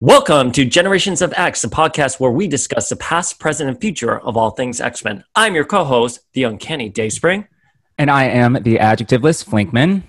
Welcome to Generations of X, a podcast where we discuss the past, present, and future of all things X Men. I'm your co host, the uncanny Dayspring. And I am the adjectiveless Flinkman.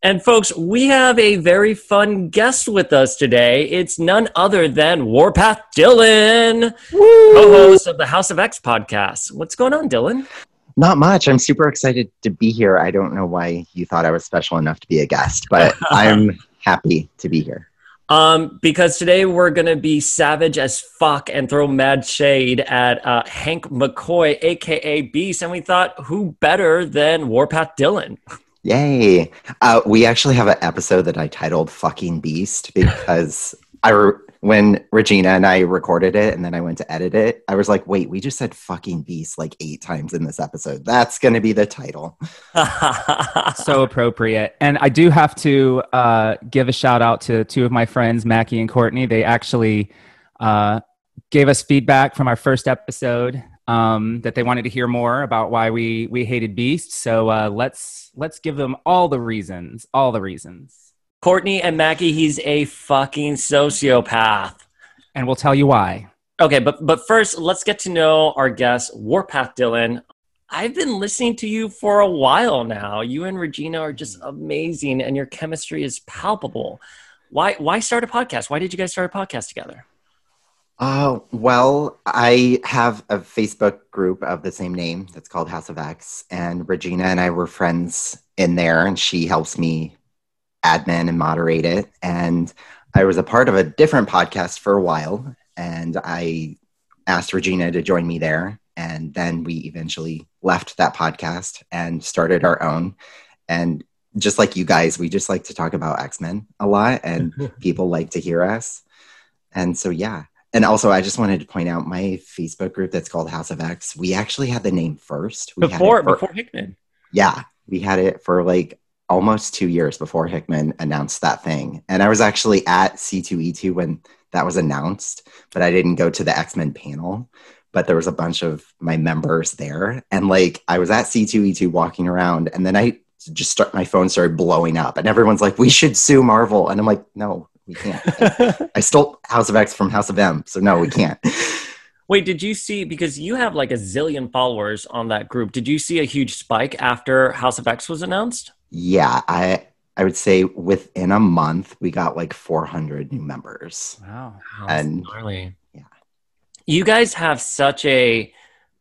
And folks, we have a very fun guest with us today. It's none other than Warpath Dylan, co host of the House of X podcast. What's going on, Dylan? Not much. I'm super excited to be here. I don't know why you thought I was special enough to be a guest, but I'm happy to be here. Um, because today we're gonna be savage as fuck and throw mad shade at uh, Hank McCoy, aka Beast, and we thought, who better than Warpath Dylan? Yay! Uh, we actually have an episode that I titled "Fucking Beast" because I re- when Regina and I recorded it and then I went to edit it, I was like, wait, we just said fucking beast like eight times in this episode. That's going to be the title. so appropriate. And I do have to uh, give a shout out to two of my friends, Mackie and Courtney. They actually uh, gave us feedback from our first episode um, that they wanted to hear more about why we, we hated Beast. So uh, let's, let's give them all the reasons, all the reasons. Courtney and Mackie, he's a fucking sociopath. And we'll tell you why. Okay, but but first, let's get to know our guest, Warpath Dylan. I've been listening to you for a while now. You and Regina are just amazing, and your chemistry is palpable. Why why start a podcast? Why did you guys start a podcast together? Uh, well, I have a Facebook group of the same name that's called House of X, and Regina and I were friends in there, and she helps me admin and moderate it. And I was a part of a different podcast for a while, and I asked Regina to join me there. And then we eventually left that podcast and started our own. And just like you guys, we just like to talk about X Men a lot, and people like to hear us. And so, yeah. And also, I just wanted to point out my Facebook group that's called House of X. We actually had the name first. We before for, before Hickman. Yeah, we had it for like almost two years before Hickman announced that thing. And I was actually at C2E2 when that was announced, but I didn't go to the X Men panel. But there was a bunch of my members there. And like I was at C2E2 walking around, and then I just start my phone started blowing up, and everyone's like, we should sue Marvel. And I'm like, no, we can't. I stole House of X from House of M, so no, we can't. Wait, did you see because you have like a zillion followers on that group? Did you see a huge spike after House of X was announced? Yeah, I I would say within a month we got like 400 new members. Wow, and gnarly. Yeah, you guys have such a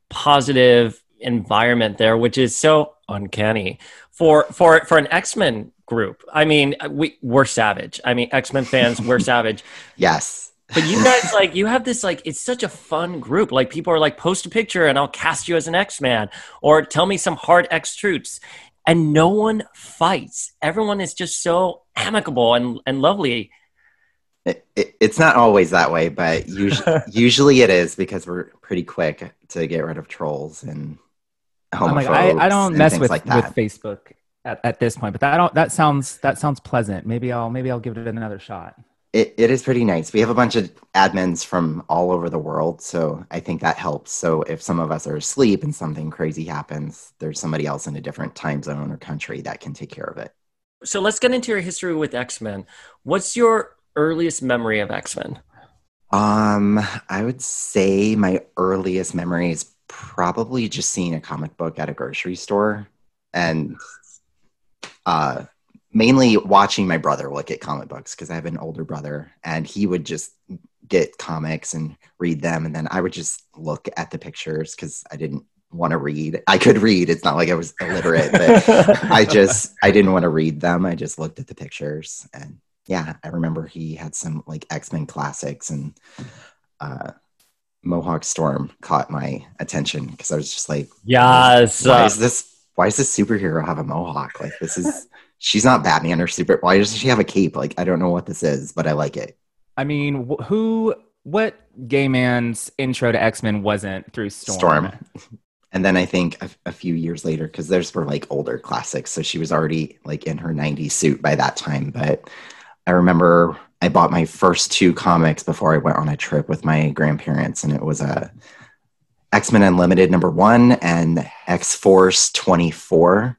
positive environment there, which is so uncanny for for for an X Men group. I mean, uh, we we're savage. I mean, X Men fans, we're savage. Yes. But you guys like you have this like it's such a fun group. Like people are like post a picture and I'll cast you as an X Man or tell me some hard X truths and no one fights. Everyone is just so amicable and, and lovely. It, it, it's not always that way, but usually, usually it is because we're pretty quick to get rid of trolls and homophobes. Like, I, I, don't mess with, like with Facebook at, at this point, but that don't, that sounds that sounds pleasant. Maybe I'll maybe I'll give it another shot it, it is pretty nice. We have a bunch of admins from all over the world, so I think that helps. So if some of us are asleep and something crazy happens, there's somebody else in a different time zone or country that can take care of it. So let's get into your history with X Men. What's your earliest memory of X Men? Um, I would say my earliest memory is probably just seeing a comic book at a grocery store and uh mainly watching my brother look at comic books because I have an older brother and he would just get comics and read them. And then I would just look at the pictures because I didn't want to read. I could read. It's not like I was illiterate, but I just, I didn't want to read them. I just looked at the pictures. And yeah, I remember he had some like X Men classics and, uh, Mohawk Storm caught my attention because I was just like, yes, why is this? Why does this superhero have a mohawk? Like this is she's not Batman or super. Why does she have a cape? Like I don't know what this is, but I like it. I mean, who? What gay man's intro to X Men wasn't through Storm? Storm. And then I think a, a few years later, because theirs were like older classics, so she was already like in her '90s suit by that time. But I remember I bought my first two comics before I went on a trip with my grandparents, and it was a X Men Unlimited number one and X Force 24.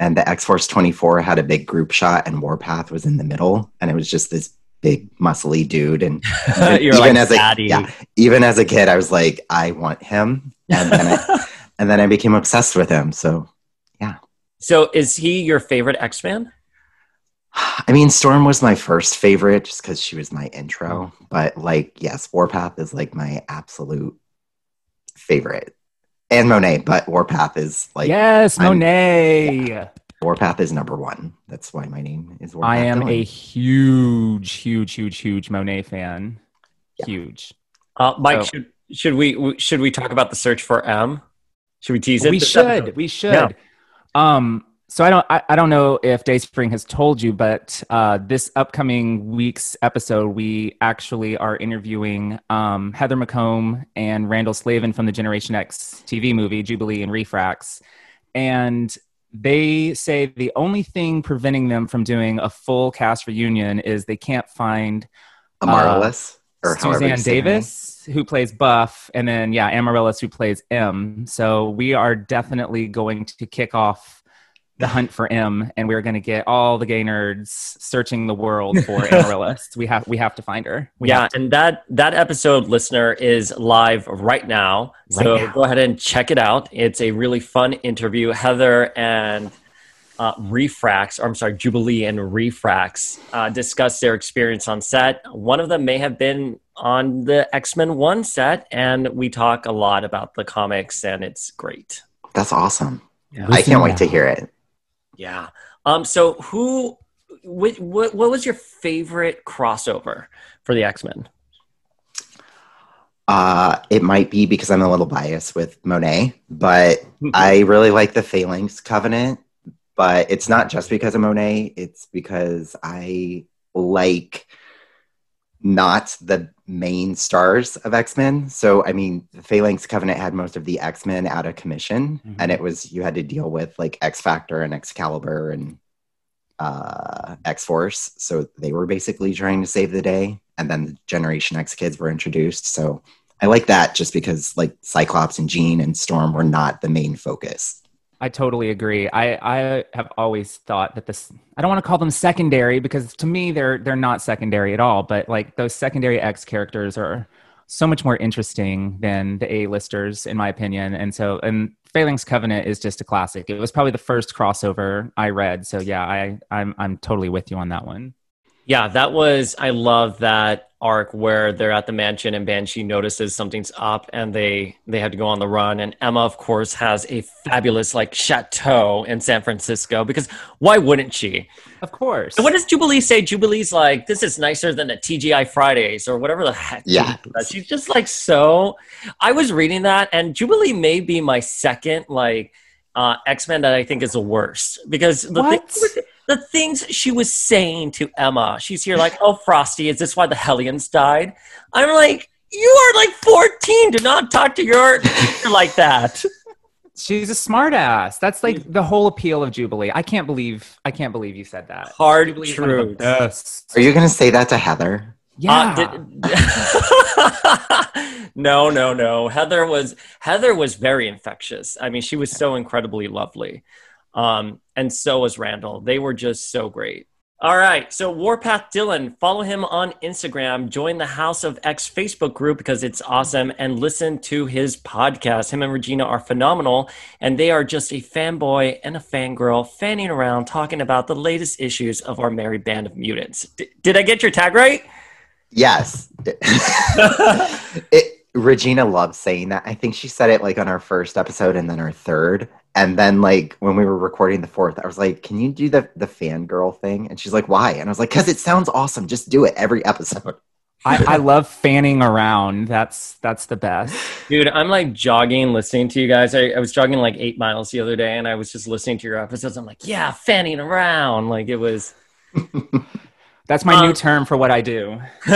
And the X Force 24 had a big group shot, and Warpath was in the middle. And it was just this big, muscly dude. And You're even like as a yeah, even as a kid, I was like, I want him. And then I, and then I became obsessed with him. So yeah. So is he your favorite X Man? I mean, Storm was my first favorite just because she was my intro. But like, yes, Warpath is like my absolute favorite. And Monet, but Warpath is like yes, I'm- Monet. Warpath is number one. That's why my name is Warpath. I am Dylan. a huge, huge, huge, huge Monet fan. Yeah. Huge. Uh, Mike, So- should should we should we talk about the search for M? Should we tease it? we should. episode? We should. Yeah. Um. So I don't. I, I don't know if Dayspring has told you, but uh, this upcoming week's episode, we actually are interviewing um, Heather McComb and Randall Slavin from the Generation X TV movie Jubilee and Refrax, and they say the only thing preventing them from doing a full cast reunion is they can't find Amarilis. or Suzanne say her name. Davis, who plays Buff, and then yeah, Amarilis, who plays M. So we are definitely going to kick off the hunt for M, and we're going to get all the gay nerds searching the world for Amarilis. We have we have to find her. We yeah, and that that episode listener is live right now. so now. go ahead and check it out. It's a really fun interview. Heather and uh, Refrax, or I'm sorry, Jubilee and Refrax uh, discuss their experience on set. One of them may have been on the X Men One set, and we talk a lot about the comics, and it's great. That's awesome. Yeah. I can't wait to hear it. Yeah. Um. So who? What, what, what was your favorite crossover for the X Men? Uh, it might be because I'm a little biased with Monet, but I really like the Phalanx Covenant. But it's not just because of Monet, it's because I like not the main stars of X Men. So, I mean, the Phalanx Covenant had most of the X Men out of commission, Mhm. and it was you had to deal with like X Factor and Excalibur and uh, X Force. So, they were basically trying to save the day. And then the Generation X kids were introduced. So, I like that just because like Cyclops and Jean and Storm were not the main focus. I totally agree. I, I have always thought that this I don't want to call them secondary because to me they're they're not secondary at all, but like those secondary X characters are so much more interesting than the A-listers in my opinion. And so and Phalanx Covenant is just a classic. It was probably the first crossover I read. So yeah, I I'm I'm totally with you on that one. Yeah, that was. I love that arc where they're at the mansion and Banshee notices something's up and they they have to go on the run. And Emma, of course, has a fabulous like chateau in San Francisco because why wouldn't she? Of course. And what does Jubilee say? Jubilee's like, this is nicer than a TGI Fridays or whatever the heck. Yeah. She's just like so. I was reading that, and Jubilee may be my second like uh, X Men that I think is the worst because the, What? thing- the things she was saying to Emma, she's here like, oh, Frosty, is this why the Hellions died? I'm like, you are like 14. Do not talk to your teacher like that. She's a smartass. That's like the whole appeal of Jubilee. I can't believe I can't believe you said that. Hard Jubilee is one of the truth. best. Are you going to say that to Heather? Yeah. Uh, did- no, no, no. Heather was Heather was very infectious. I mean, she was so incredibly lovely, um, and so was Randall. They were just so great. All right, so Warpath Dylan, follow him on Instagram, join the House of X Facebook group because it's awesome, and listen to his podcast. Him and Regina are phenomenal, and they are just a fanboy and a fangirl fanning around talking about the latest issues of our merry band of mutants. D- did I get your tag right? Yes. it, Regina loves saying that. I think she said it like on our first episode and then our third. And then like when we were recording the fourth, I was like, "Can you do the the fangirl thing?" And she's like, "Why?" And I was like, "Cause it sounds awesome. Just do it every episode." I, I love fanning around. That's that's the best. Dude, I'm like jogging, listening to you guys. I, I was jogging like eight miles the other day and I was just listening to your episodes. I'm like, yeah, fanning around. Like it was. That's my Um, new term for what I do.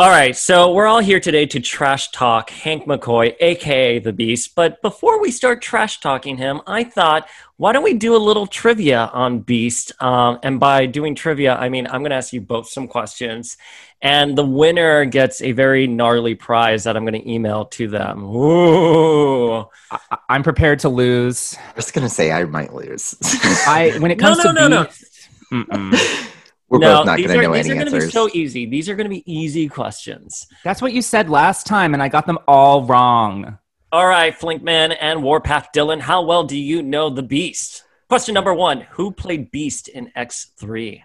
All right, so we're all here today to trash talk Hank McCoy, aka the Beast. But before we start trash talking him, I thought, why don't we do a little trivia on Beast? Um, and by doing trivia, I mean I'm going to ask you both some questions, and the winner gets a very gnarly prize that I'm going to email to them. Ooh. I, I'm prepared to lose. I was gonna say I might lose. I when it comes no, to no, no. Beast, mm-mm. We're no, both not these gonna are, know these any are going to be so easy. These are going to be easy questions. that's what you said last time, and I got them all wrong. All right, Flinkman and Warpath Dylan, how well do you know the Beast? Question number one Who played Beast in X3?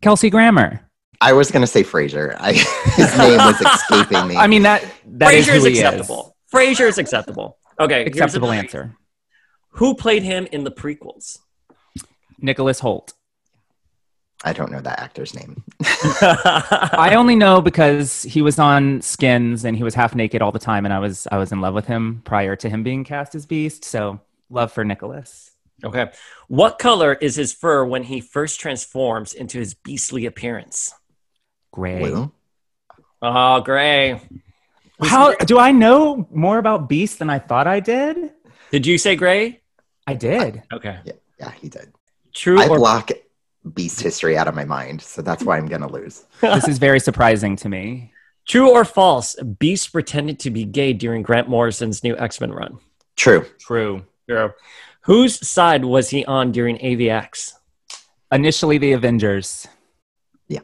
Kelsey Grammer. I was gonna say Frasier. I, his name was escaping me. I mean that that is Frasier who is he acceptable. Frasier is acceptable. Okay, Acceptable another- answer. Who played him in the prequels? Nicholas Hoult. I don't know that actor's name. I only know because he was on Skins and he was half naked all the time, and I was I was in love with him prior to him being cast as Beast. So love for Nicholas. okay. What color is his fur when he first transforms into his beastly appearance? Gray. Blue? Oh, gray. How do I know more about Beast than I thought I did? Did you say gray? I did. Okay. Yeah, yeah, he did. True I or block Beast history out of my mind, so that's why I'm gonna lose. this is very surprising to me. true or false? Beast pretended to be gay during Grant Morrison's new X Men run. True. True. Yeah. Whose side was he on during AVX? Initially, the Avengers. Yeah.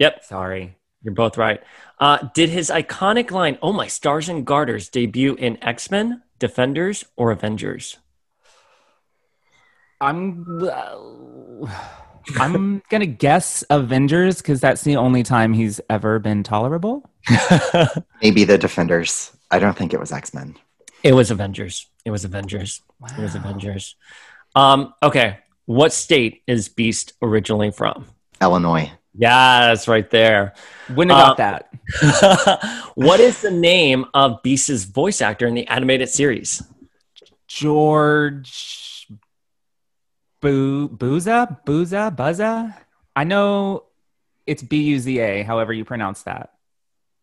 Yep, Sorry. you're both right. Uh, did his iconic line, "Oh my stars and garters," debut in X Men, Defenders, or Avengers? I'm. uh, I'm gonna guess Avengers because that's the only time he's ever been tolerable. Maybe the Defenders. I don't think it was X Men. It was Avengers. It was Avengers. It was Avengers. Um, okay, what state is Beast originally from? Illinois. Yeah, that's right there. Wouldn't have that. what is the name of Beast's voice actor in the animated series? George Boo Booza Booza Buzza. I know it's B U Z A. However you pronounce that.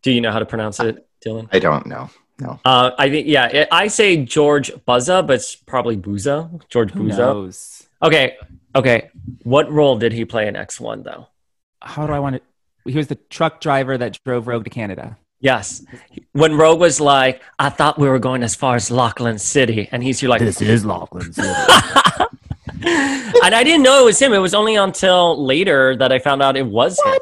Do you know how to pronounce it, Dylan? I don't know. No. Uh, I think yeah, it, I say George Buzza, but it's probably Booza. George Who Booza. knows? Okay, okay. What role did he play in X One though? How do I want to? He was the truck driver that drove Rogue to Canada. Yes, when Rogue was like, "I thought we were going as far as Laughlin City," and he's here like, This is Laughlin City. and I didn't know it was him. It was only until later that I found out it was him.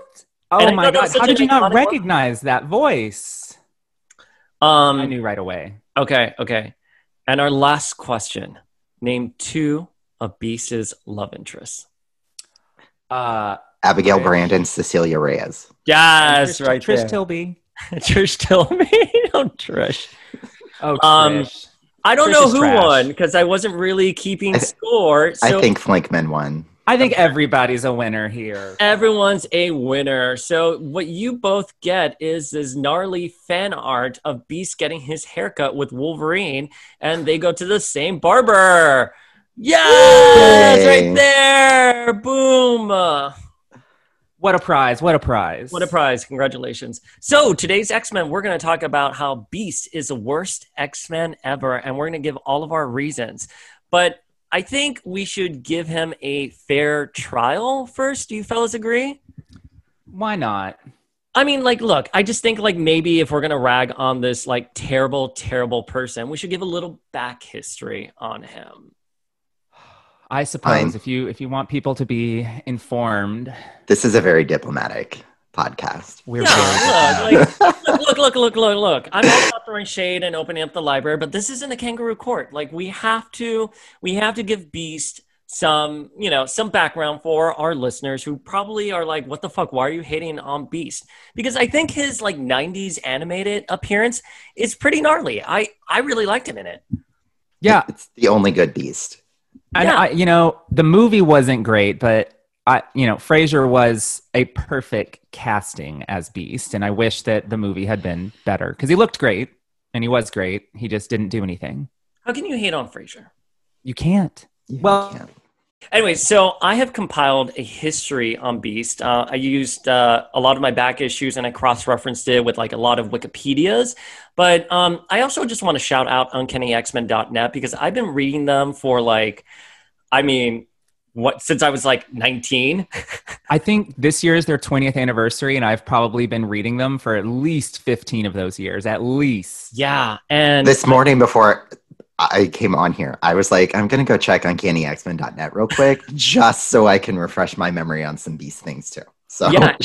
Oh And my god! How did you not iconic one. recognize that voice? Um, I Um, knew right away. okay, okay. And our last question: Name two of Beast's love interests. Uh, Abigail Okay. Brandon, Cecilia Reyes. Yes, Trish, right Trish there. Tilby. Trish Tilby. oh, Trish. Oh, Um, Trish. I don't Trish know who trash. won because I wasn't really keeping I th- score. So I think Flinkman won. I think everybody's a winner here. everyone's a winner. So what you both get is this gnarly fan art of Beast getting his haircut with Wolverine, and they go to the same barber. Yes, Yay. right there. Boom. What a prize! What a prize! What a prize. Congratulations. So, today's X Men, we're going to talk about how Beast is the worst X Men ever, and we're going to give all of our reasons. But I think we should give him a fair trial first. Do you fellas agree? Why not? I mean, like, look, I just think, like, maybe if we're going to rag on this, like, terrible, terrible person, we should give a little back history on him. I suppose Fine. if you if you want people to be informed, This is a very diplomatic podcast. we're Yeah, very look, like, look, look, look, look, look. I'm all about throwing shade and opening up the library, but this isn't a kangaroo court. Like we have to, we have to give Beast some, you know, some background for our listeners who probably are like, "What the fuck? Why are you hating on Beast?" Because I think his like '90s animated appearance is pretty gnarly. I I really liked him in it. yeah. It's the only good beast. And Yeah. I, you know, the movie wasn't great, but I, you know, Frasier was a perfect casting as Beast, and I wish that the movie had been better because he looked great and he was great. He just didn't do anything. How can you hate on Frasier? You can't. You Well- can't. Anyway, so I have compiled a history on Beast. Uh, I used uh, a lot of my back issues and I cross referenced it with like a lot of Wikipedias. But um, I also just want to shout out UncannyXmen.net because I've been reading them for like, I mean, what since I was like 19. I think this year is their 20th anniversary, and I've probably been reading them for at least 15 of those years, at least. Yeah. And This morning before I came on here, I was like, I'm going to go check on cannyxmen.net real quick just so I can refresh my memory on some Beast things too. So, Yeah.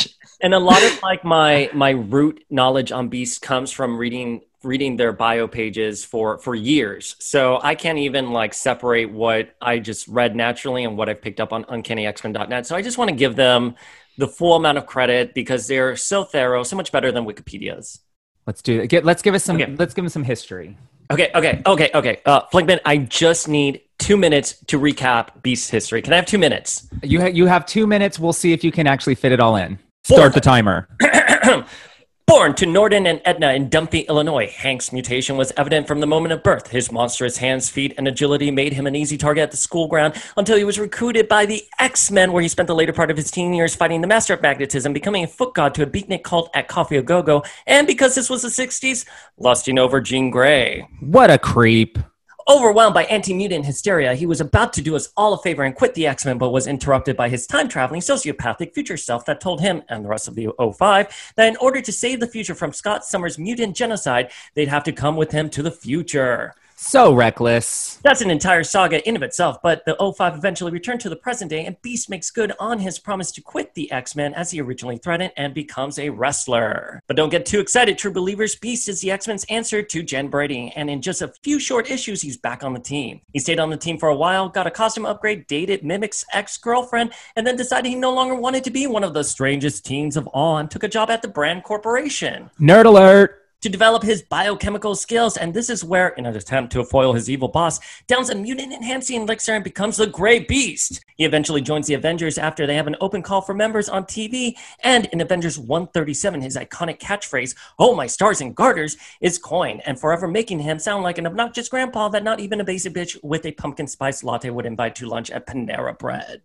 and a lot of like my my root knowledge on Beast comes from reading reading their bio pages for for years. So I can't even like separate what I just read naturally and what I've picked up on uncannyxmen.net. So I just want to give them the full amount of credit because they're so thorough, so much better than Wikipedia's. Let's do it. Get, let's give us some. Okay. Let's give them some history. Okay, okay, okay, okay. Uh, Flinkman, I just need two minutes to recap Beast's history. Can I have two minutes? You ha- you have two minutes. We'll see if you can actually fit it all in. Start the timer. Born to Norton and Edna in Dunfee, Illinois, Hank's mutation was evident from the moment of birth. His monstrous hands, feet, and agility made him an easy target at the school ground until he was recruited by the X Men, where he spent the later part of his teen years fighting the Master of Magnetism, becoming a foot god to a beatnik cult at Coffee Go Go, and because this was the 60s, lusting over Jean Grey. What a creep. Overwhelmed by anti mutant hysteria, he was about to do us all a favor and quit the X Men, but was interrupted by his time traveling sociopathic future self that told him and the rest of the O5 that in order to save the future from Scott Summers' mutant genocide, they'd have to come with him to the future. So reckless. That's an entire saga in of itself, but the O5 eventually returned to the present day, and Beast makes good on his promise to quit the X-Men as he originally threatened and becomes a wrestler. But don't get too excited, true believers. Beast is the X-Men's answer to Jen Brady, and in just a few short issues, he's back on the team. He stayed on the team for a while, got a costume upgrade, dated Mimic's ex-girlfriend, and then decided he no longer wanted to be one of the strangest teens of all and took a job at the Brand Corporation Nerd alert. To develop his biochemical skills. And this is where, in an attempt to foil his evil boss, downs a mutant enhancing elixir and becomes the Grey Beast. He eventually joins the Avengers after they have an open call for members on TV. And in Avengers 137, his iconic catchphrase, Oh, my stars and garters, is coined and forever making him sound like an obnoxious grandpa that not even a basic bitch with a pumpkin spice latte would invite to lunch at Panera Bread.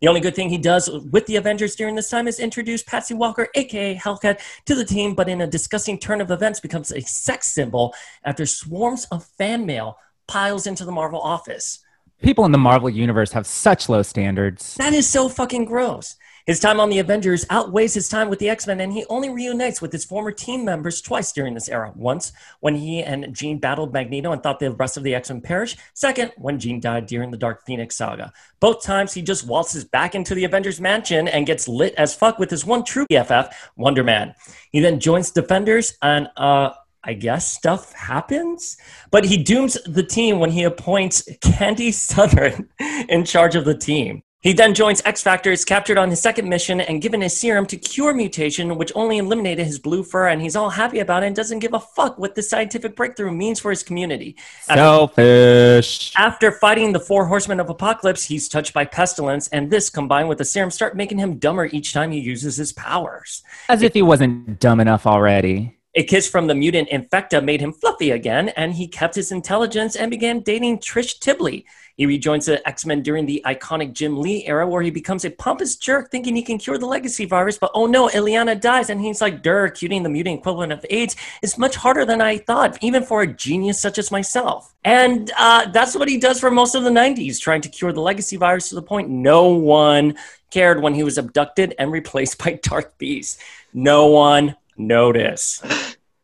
The only good thing he does with the Avengers during this time is introduce Patsy Walker, aka Hellcat, to the team, but in a disgusting turn of events becomes a sex symbol after swarms of fan mail piles into the Marvel office. People in the Marvel universe have such low standards. That is so fucking gross. His time on the Avengers outweighs his time with the X Men, and he only reunites with his former team members twice during this era. Once, when he and Jean battled Magneto and thought the rest of the X Men perished. Second, when Jean died during the Dark Phoenix saga. Both times, he just waltzes back into the Avengers mansion and gets lit as fuck with his one true BFF, Wonder Man. He then joins Defenders, and uh, I guess stuff happens, but he dooms the team when he appoints Candy Southern in charge of the team. He then joins X Factor, is captured on his second mission, and given a serum to cure mutation, which only eliminated his blue fur, and he's all happy about it and doesn't give a fuck what the scientific breakthrough means for his community. Selfish. After fighting the four horsemen of apocalypse, he's touched by pestilence, and this combined with the serum start making him dumber each time he uses his powers. As if he wasn't dumb enough already. A kiss from the mutant Infecta made him fluffy again, and he kept his intelligence and began dating Trish Tilby. He rejoins the X Men during the iconic Jim Lee era, where he becomes a pompous jerk thinking he can cure the legacy virus, but oh no, Illyana dies, and he's like, Durr, curing the mutant equivalent of AIDS is much harder than I thought, even for a genius such as myself. And uh, that's what he does for most of the 90s, trying to cure the legacy virus to the point no one cared when he was abducted and replaced by Dark Beast. No one noticed.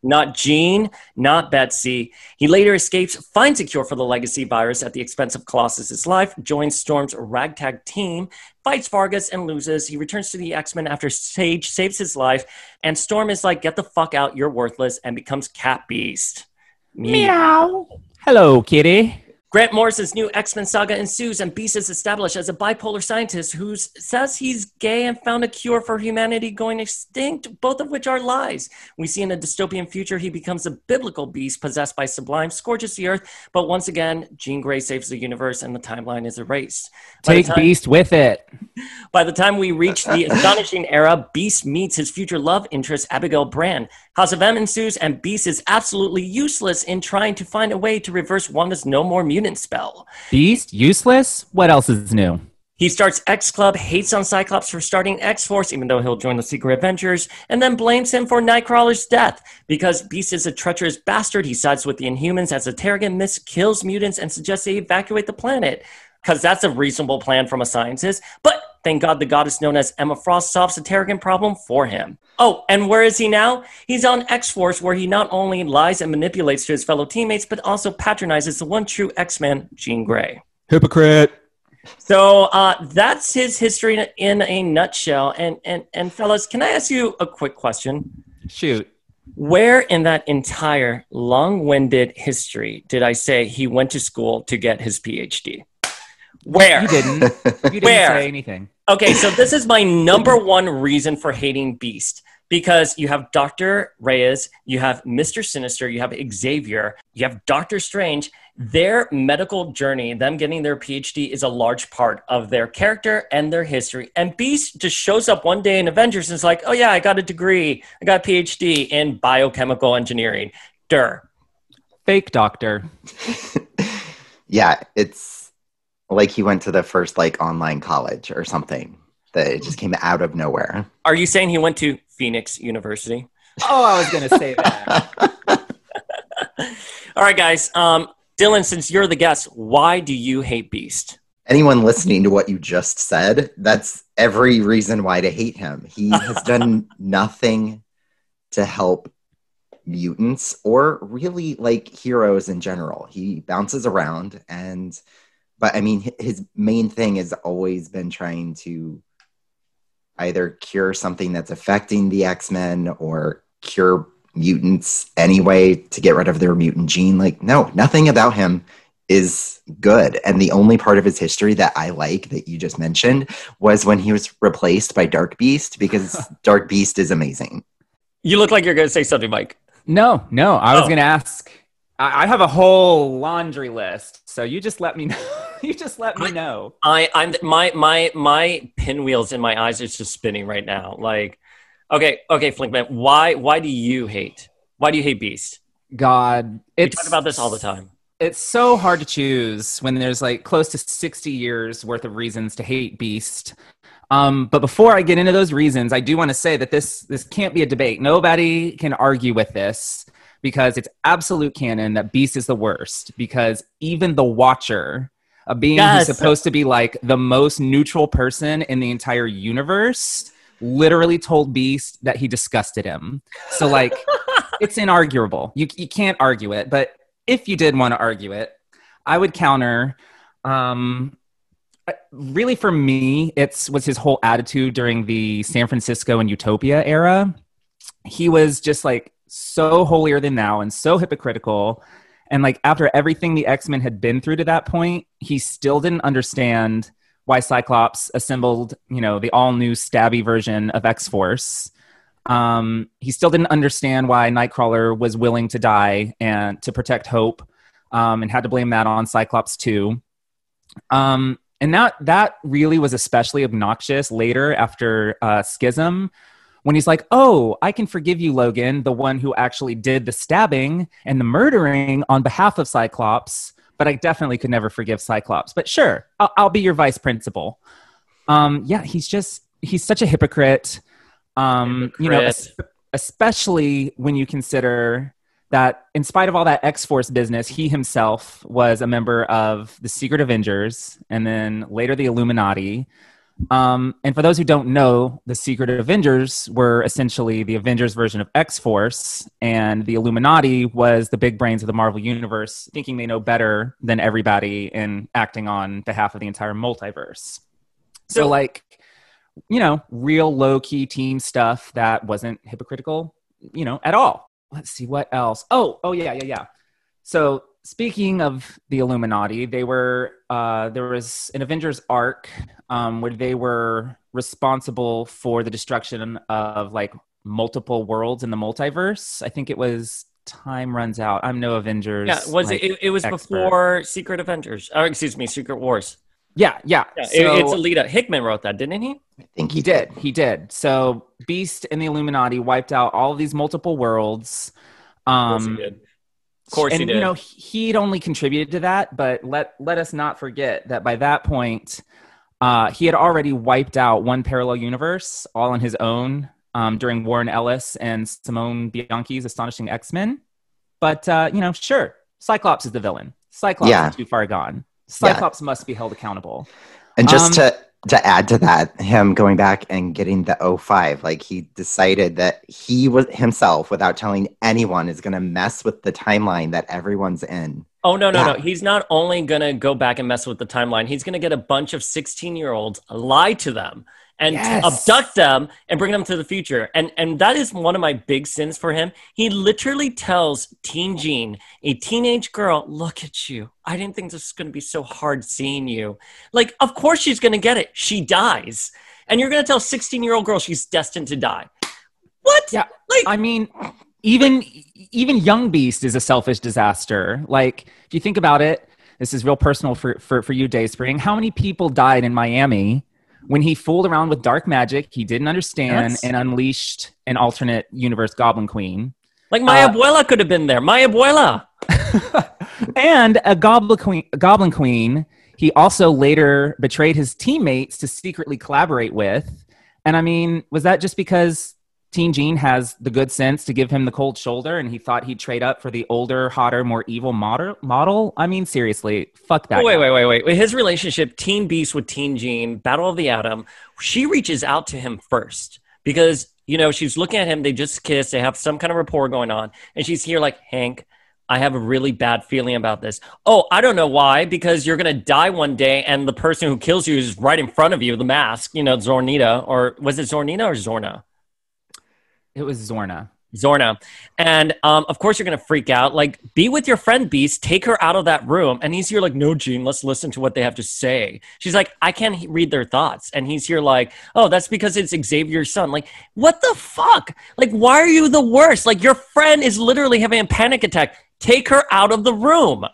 Not Jean, not Betsy. He later escapes, finds a cure for the legacy virus at the expense of Colossus's life, joins Storm's ragtag team, fights Vargas and loses. He returns to the X Men after Sage saves his life, and Storm is like, "Get the fuck out, you're worthless," and becomes Cat Beast. Meow. Hello, kitty. Grant Morrison's new X Men saga ensues, and Beast is established as a bipolar scientist who says he's gay and found a cure for humanity going extinct, both of which are lies. We see in a dystopian future he becomes a biblical beast possessed by Sublime, scourges the earth, but once again, Jean Grey saves the universe and the timeline is erased. By Take time- Beast with it. by the time we reach the astonishing era, Beast meets his future love interest, Abigail Brand. House of M ensues, and Beast is absolutely useless in trying to find a way to reverse Wanda's no more mutant mutant spell. Beast, useless? What else is new? He starts X Club, hates on Cyclops for starting X Force, even though he'll join the Secret Avengers, and then blames him for Nightcrawler's death. Because Beast is a treacherous bastard, he sides with the Inhumans as the Terrigen Mist kills mutants and suggests they evacuate the planet. Because that's a reasonable plan from a scientist. But thank God the goddess known as Emma Frost solves the Terrigen problem for him. Oh, and where is he now? He's on X Force, where he not only lies and manipulates to his fellow teammates, but also patronizes the one true X Man, Jean Grey. Hypocrite. So uh, that's his history in a nutshell. And and and fellas, can I ask you a quick question? Shoot. Where in that entire long-winded history did I say he went to school to get his PhD? Where? You didn't. You didn't Where? say anything. Okay, so this is my number one reason for hating Beast because you have Dr. Reyes, you have Mr. Sinister, you have Xavier, you have Doctor Strange. Their medical journey, them getting their PhD, is a large part of their character and their history. And Beast just shows up one day in Avengers and is like, oh, yeah, I got a degree, I got a PhD in biochemical engineering. Dur. Fake doctor. yeah, it's like he went to the first like online college or something. That it just came out of nowhere. Are you saying he went to Phoenix University? Oh, I was going to say that. All right, guys. Um, Dylan, since you're the guest, why do you hate Beast? Anyone listening to what you just said, that's every reason why to hate him. He has done nothing to help mutants or really like heroes in general. He bounces around and but I mean his main thing has always been trying to either cure something that's affecting the X-Men or cure mutants anyway to get rid of their mutant gene. Like, no, nothing about him is good. And the only part of his history that I like that you just mentioned was when he was replaced by Dark Beast because Dark Beast is amazing. You look like you're going to say something, Mike. No, no. I was Oh. going to ask. I I have a whole laundry list, so you just let me know. You just let me know. I, I'm my my my pinwheels in my eyes is just spinning right now. Like, okay, okay, Flinkman, why why do you hate? Why do you hate Beast? God, We it's talk about this all the time. It's so hard to choose when there's like close to 60 years worth of reasons to hate Beast. Um, but before I get into those reasons, I do want to say that this this can't be a debate. Nobody can argue with this because it's absolute canon that Beast is the worst. Because even the Watcher, a being Yes. who's supposed to be like the most neutral person in the entire universe, literally told Beast that he disgusted him. So like, it's inarguable. You you can't argue it. But if you did want to argue it, I would counter. Um, really, for me, it's was his whole attitude during the San Francisco and Utopia era. He was just like so holier than thou and so hypocritical. And like after everything the X Men had been through to that point, he still didn't understand why Cyclops assembled, you know, the all new stabby version of X Force. Um, he still didn't understand why Nightcrawler was willing to die and to protect Hope, um, and had to blame that on Cyclops too. Um, and that that really was especially obnoxious later after uh, Schism, when he's like, "Oh, I can forgive you, Logan, the one who actually did the stabbing and the murdering on behalf of Cyclops." But I definitely could never forgive Cyclops. But sure, I'll, I'll be your vice principal. Um, yeah, he's just he's such a hypocrite. Um, you know, es- especially when you consider that in spite of all that X-Force business, he himself was a member of the Secret Avengers and then later the Illuminati. Um, and for those who don't know, the Secret Avengers were essentially the Avengers version of X Force, and the Illuminati was the big brains of the Marvel Universe, thinking they know better than everybody and acting on behalf of the entire multiverse. So, So- like, you know, real low key team stuff that wasn't hypocritical, you know, at all. Let's see what else. Oh, oh yeah, yeah, yeah. So speaking of the Illuminati, they were uh, there was an Avengers arc um, where they were responsible for the destruction of like multiple worlds in the multiverse. I think it was Time Runs Out. I'm no Avengers. Yeah, was like, it, it? It was expert. before Secret Avengers. Or excuse me, Secret Wars. Yeah, yeah. Yeah, it- So- it's Alita. Hickman wrote that, didn't he? I think He did. He did. So Beast and the Illuminati wiped out all of these multiple worlds. Of course he Um, did. Of course and he did. you know he'd only contributed to that, but let let us not forget that by that point, uh, he had already wiped out one parallel universe all on his own um, during Warren Ellis and Simone Bianchi's Astonishing X Men. But uh, you know, sure, Cyclops is the villain. Cyclops Yeah. is too far gone. Yeah. Cyclops must be held accountable. And just Um, to to add to that, him going back and getting the O5, like he decided that he was himself, without telling anyone, is going to mess with the timeline that everyone's in. Oh no no Yeah. no! He's not only gonna go back and mess with the timeline. He's gonna get a bunch of sixteen-year-olds, lie to them, and Yes. abduct them and bring them to the future. And and that is one of my big sins for him. He literally tells Teen Jean, a teenage girl, "Look at you. I didn't think this was gonna be so hard seeing you. Like, of course she's gonna get it. She dies, and you're gonna tell sixteen-year-old girl she's destined to die. What? Yeah, Like, I mean, even even Young Beast is a selfish disaster. Like, if you think about it, this is real personal for for, for you, Dayspring. How many people died in Miami when he fooled around with dark magic he didn't understand Yes. and unleashed an alternate universe Goblin Queen? like my uh, abuela could have been there. My abuela. and a goblin queen, a goblin queen he also later betrayed his teammates to secretly collaborate with and i mean was that just because teen Jean has the good sense to give him the cold shoulder and he thought he'd trade up for the older hotter more evil model model i mean seriously fuck that wait, guy. wait, wait, wait, wait. His relationship, Teen Beast with Teen Jean, Battle of the Atom, she reaches out to him first because, you know, she's looking at him. They just kiss. They have some kind of rapport going on. And she's here like, Hank, I have a really bad feeling about this. Oh, I don't know why, because you're going to die one day and the person who kills you is right in front of you, the mask, you know, Zornita. Or was it Zornita or Zorna? It was zorna Zorna. And um, of course, you're going to freak out. Like, be with your friend Beast, take her out of that room. And he's here, like, no, Jean, let's listen to what they have to say. She's like, I can't he- read their thoughts. And he's here, like, oh, that's because it's Xavier's son. Like, what the fuck? Like, why are you the worst? Like, your friend is literally having a panic attack. Take her out of the room.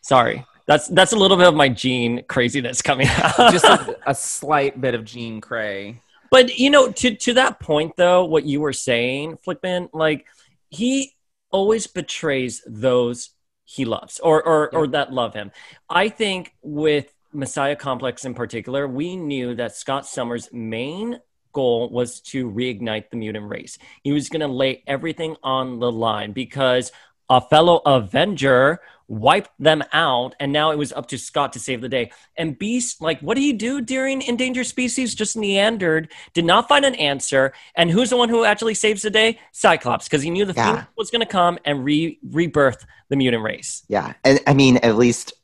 Sorry. That's that's a little bit of my Jean craziness coming out. just a, a slight bit of jean cray But you know, to to that point though, what you were saying, Flinkman, like he always betrays those he loves or or, or that love him. I think with Messiah Complex in particular, we knew that Scott Summers' main goal was to reignite the mutant race. He was going to lay everything on the line because a fellow Avenger wiped them out, and now it was up to Scott to save the day. And Beast, like, what do you do during Endangered Species? Just meandered, did not find an answer. And who's the one who actually saves the day? Cyclops, because he knew the Yeah. Was going to come and re- rebirth the mutant race. Yeah. And I mean, at least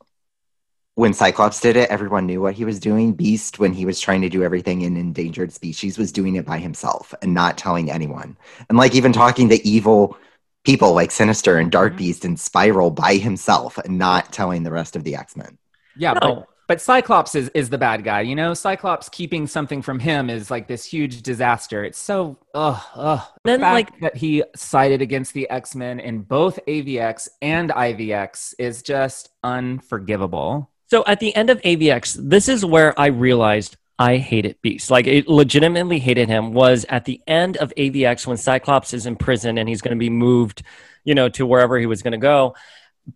when Cyclops did it, everyone knew what he was doing. Beast, when he was trying to do everything in endangered species, was doing it by himself and not telling anyone. And like even talking to evil people like Sinister and Dark Mhm. Beast and Spiral by himself and not telling the rest of the X Men. Yeah, No. but but Cyclops is is the bad guy. You know, Cyclops keeping something from him is like this huge disaster. It's so ugh ugh. The Then, fact like- that he sided against the X Men in both AVX and IVX is just unforgivable. So at the end of AVX, this is where I realized I hated Beast. Like, it legitimately hated him. Was at the end of AVX when Cyclops is in prison and he's going to be moved, you know, to wherever he was going to go.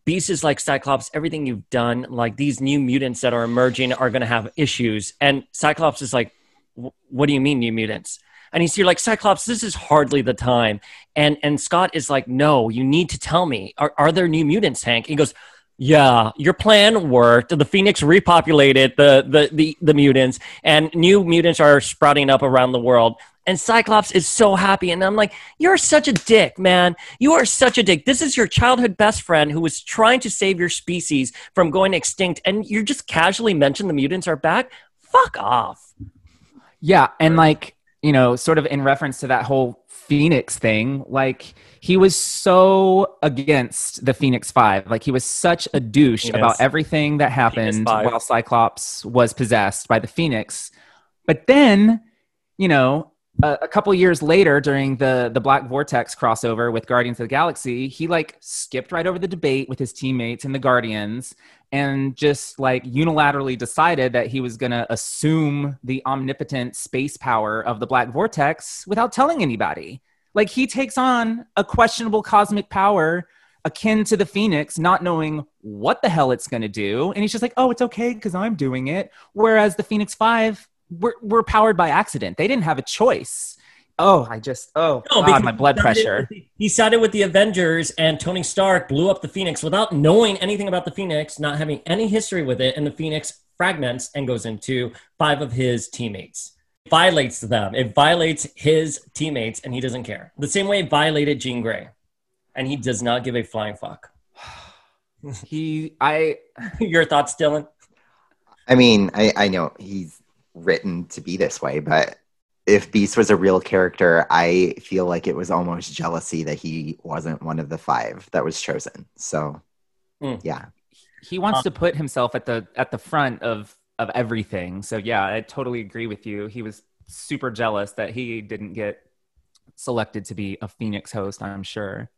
Beast is like Cyclops. Everything you've done, like these new mutants that are emerging, are going to have issues. And Cyclops is like, "What do you mean, new mutants?" And he's here like Cyclops. This is hardly the time. And and Scott is like, "No, you need to tell me. Are are there new mutants, Hank?" He goes, yeah, your plan worked. The Phoenix repopulated the, the, the, the mutants, and new mutants are sprouting up around the world. And Cyclops is so happy. And I'm like, You're such a dick, man. You are such a dick. This is your childhood best friend who was trying to save your species from going extinct. And you just casually mention the mutants are back. Fuck off. Yeah, and like, you know, sort of in reference to that whole Phoenix thing, like he was so against the Phoenix 5. Like he was such a douche Yes. about everything that happened while Cyclops was possessed by the Phoenix. But then, you know, a, couple years later during the the Black Vortex crossover with Guardians of the Galaxy, he like skipped right over the debate with his teammates and the Guardians and just like unilaterally decided that he was going to assume the omnipotent space power of the Black Vortex without telling anybody. Like he takes on a questionable cosmic power akin to the Phoenix, not knowing what the hell it's going to do. And he's just like, oh, it's okay because I'm doing it. Whereas the Phoenix Five were, were powered by accident. They didn't have a choice. Oh, I just, oh, No, God, my blood he pressure. the- He sided with the Avengers, and Tony Stark blew up the Phoenix without knowing anything about the Phoenix, not having any history with it, and the Phoenix fragments and goes into five of his teammates. It violates them. It violates his teammates, and he doesn't care. The same way it violated Jean Grey, and he does not give a flying fuck. He, I, Your thoughts, Dylan? I mean, I, I know he's written to be this way, but if Beast was a real character, I feel like it was almost jealousy that he wasn't one of the five that was chosen. So, Mm. yeah. he wants Um, to put himself at the at the front of of everything. So yeah, I totally agree with you. He was super jealous that he didn't get selected to be a Phoenix host. I'm sure.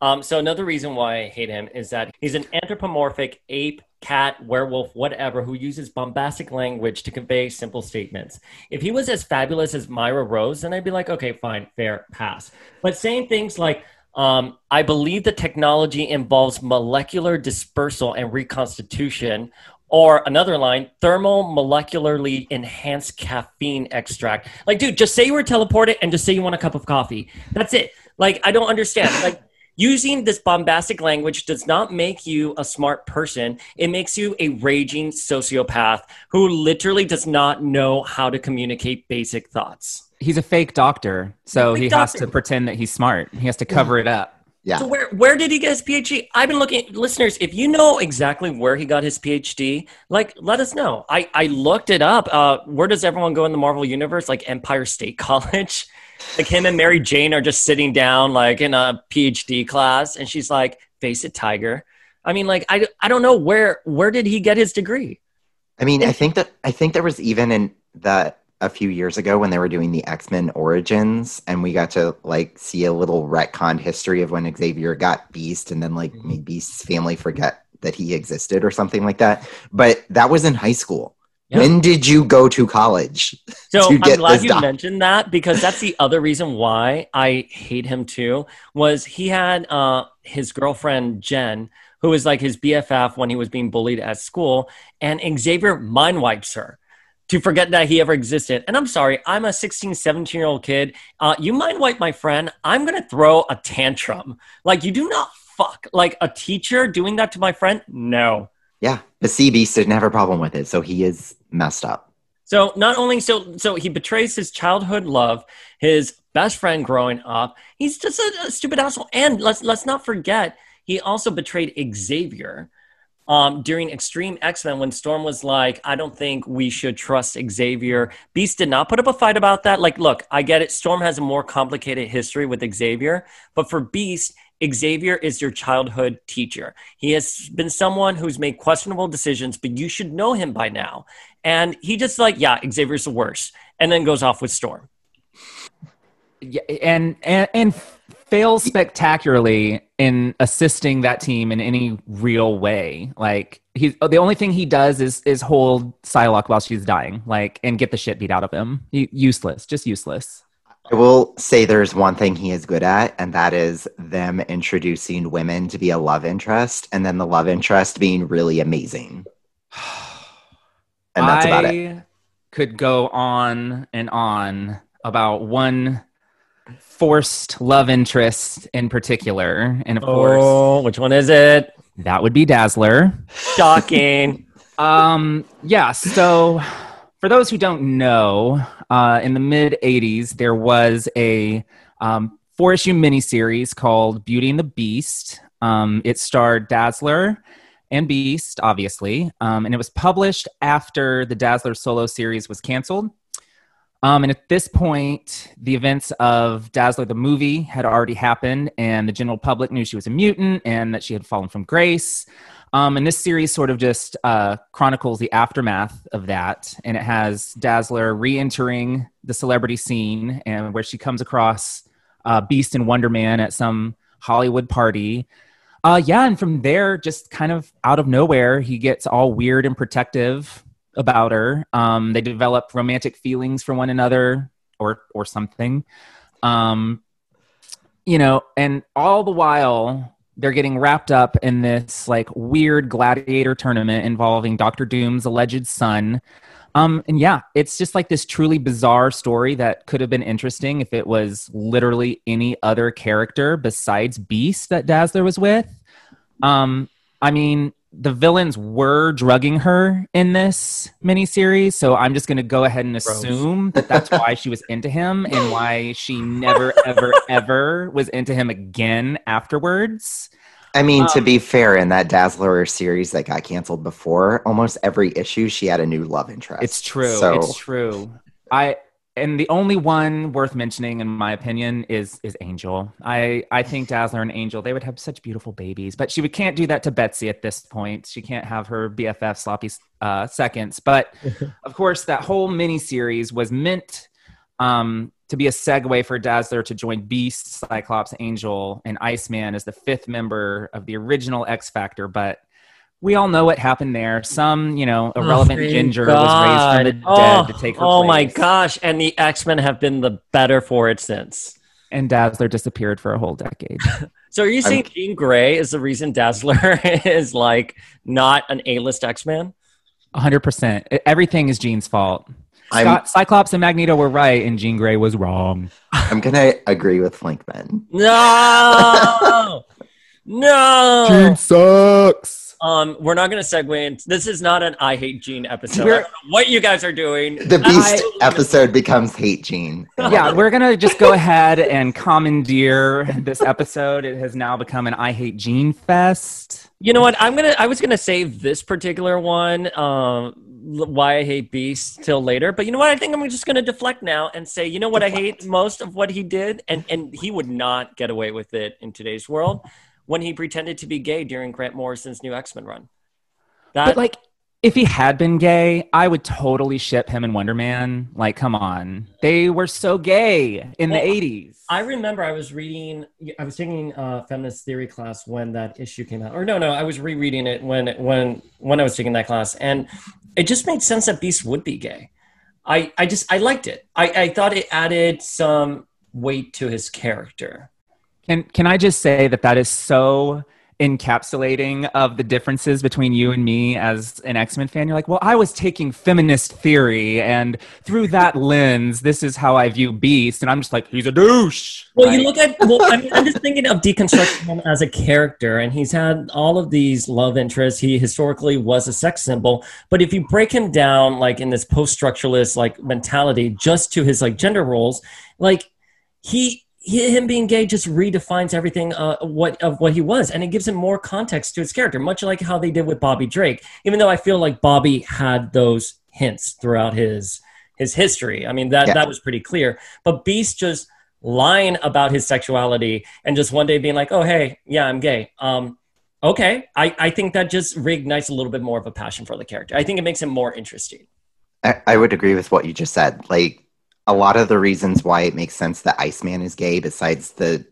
Um, so another reason why I hate him is that he's an anthropomorphic ape, cat, werewolf, whatever, who uses bombastic language to convey simple statements. If he was as fabulous as Myra Rose, then I'd be like, okay, fine, fair, pass. But saying things like, um, I believe the technology involves molecular dispersal and reconstitution. Or another line, thermal molecularly enhanced caffeine extract. Like, dude, just say you were teleported and just say you want a cup of coffee. That's it. Like, I don't understand. Like, using this bombastic language does not make you a smart person. It makes you a raging sociopath who literally does not know how to communicate basic thoughts. He's a fake doctor, so Fake he has to pretend that he's smart. He has to cover it up. Yeah. So where where did he get his PhD? I've been looking, listeners. If you know exactly where he got his PhD, like let us know. I I looked it up. Uh, where does everyone go in the Marvel universe? Like Empire State College. Like him and Mary Jane are just sitting down like in a PhD class, and she's like, "Face it, Tiger." I mean, like I I don't know where where did he get his degree? I mean, I think that I think there was even in that a few years ago when they were doing the X Men Origins, and we got to like see a little retconned history of when Xavier got Beast, and then like Mhm. made Beast's family forget that he existed or something like that. But that was in high school. Yeah. When did you go to college? So to I'm glad you doc- mentioned that because that's the other reason why I hate him too. Was he had uh, his girlfriend Jen, who was like his BFF when he was being bullied at school, and Xavier mind wipes her to forget that he ever existed. And I'm sorry, I'm a 16, 17 year old kid. Uh, you mind wipe my friend? I'm gonna throw a tantrum. Like you do not fuck like a teacher doing that to my friend. No. Yeah, the Sea Beast didn't have a problem with it, so he is messed up. So not only so so he betrays his childhood love, his best friend growing up. He's just a, a stupid asshole. And let's let's not forget he also betrayed Xavier um, during Extreme X Men when Storm was like, "I don't think we should trust Xavier." Beast did not put up a fight about that. Like, look, I get it. Storm has a more complicated history with Xavier, but for Beast. Xavier is your childhood teacher. He has been someone who's made questionable decisions, but you should know him by now. And he just like, yeah, Xavier's the worst, and then goes off with Storm. Yeah, and and and fails spectacularly in assisting that team in any real way. Like he's oh, the only thing he does is is hold Psylocke while she's dying, like and get the shit beat out of him. He, useless, just useless. I will say there's one thing he is good at, and that is them introducing women to be a love interest, and then the love interest being really amazing. And that's I about it. Could go on and on about one forced love interest in particular, and of course Oh, which one is it? that would be Dazzler. Shocking. Um, yeah. So, for those who don't know, uh, in the mid '80s, there was a um, four-issue miniseries called Beauty and the Beast. Um, it starred Dazzler and Beast, obviously, um, and it was published after the Dazzler solo series was canceled. Um, and at this point, the events of Dazzler the movie had already happened, and the general public knew she was a mutant and that she had fallen from grace. Um, and this series sort of just uh, chronicles the aftermath of that, and it has Dazzler re-entering the celebrity scene, and where she comes across uh, Beast and Wonder Man at some Hollywood party. Uh, yeah, and from there, just kind of out of nowhere, he gets all weird and protective about her. Um, they develop romantic feelings for one another, or or something. Um, you know, and all the while, they're getting wrapped up in this like weird gladiator tournament involving Doctor Doom's alleged son. Um, and yeah, it's just like this truly bizarre story that could have been interesting if it was literally any other character besides Beast that Dazzler was with. Um, I mean, the villains were drugging her in this miniseries, so I'm just going to go ahead and assume that that's why she was into him and why she never, ever, ever was into him again afterwards. I mean, Um, to be fair, in that Dazzler series that got canceled before, almost every issue she had a new love interest. It's true. So It's true. I and the only one worth mentioning, in my opinion, is is Angel. I I think Dazzler and Angel they would have such beautiful babies, but she would, can't do that to Betsy at this point. She can't have her BFF sloppy uh, seconds. But of course, that whole mini series was meant um, to be a segue for Dazzler to join Beast, Cyclops, Angel, and Iceman as the fifth member of the original X Factor. But we all know what happened there. Some, you know, irrelevant oh thank ginger was raised from the dead oh, to take her Oh my gosh. And the X Men have been the better for it since. And Dazzler disappeared for a whole decade. So are you saying Jean Grey is the reason Dazzler is like not an A list X Man? 100%. E- Everything is Jean's fault. Scott, Cyclops and Magneto were right, and Jean Grey was wrong. I'm gonna agree with Flinkman. No, no. Jean sucks. Um, we're not going to segue. In. This is not an I hate Jean episode. We're- don't know what you guys are doing. The I- Beast episode becomes Hate Jean. yeah, we're gonna just go ahead and commandeer this episode. It has now become an I Hate Jean fest. You know what? I'm gonna. I was gonna save this particular one. Um, why I hate Beast till later. But you know what? I think I'm just gonna deflect now and say, you know what? I hate most of what he did, and and he would not get away with it in today's world when he pretended to be gay during Grant Morrison's new X Men run. That But like, if he had been gay, I would totally ship him and Wonder Man. Like, come on, they were so gay in the '80s. I remember I was reading, I was taking a feminist theory class when that issue came out. Or no, no, I was rereading it when when when I was taking that class, and it just made sense that Beast would be gay. I I just I liked it. I I thought it added some weight to his character. Can can I just say that that is so encapsulating of the differences between you and me as an X-Men fan? You're like, well, I was taking feminist theory, and through that lens, this is how I view Beast, and I'm just like, he's a douche. Well, Like, you look at. Well, I mean, I'm just thinking of deconstructing him as a character, and he's had all of these love interests. He historically was a sex symbol, but if you break him down, like in this post-structuralist like mentality, just to his like gender roles, like he. He, him being gay just redefines everything uh, what of what he was, and it gives him more context to his character, much like how they did with Bobby Drake. Even though I feel like Bobby had those hints throughout his his history. I mean that Yeah. that was pretty clear. But Beast just lying about his sexuality and just one day being like, "Oh, hey, yeah, I'm gay." Um, okay, I, I think that just reignites a little bit more of a passion for the character. I think it makes him more interesting. I, I would agree with what you just said. Like a lot of the reasons why it makes sense that Iceman is gay, besides the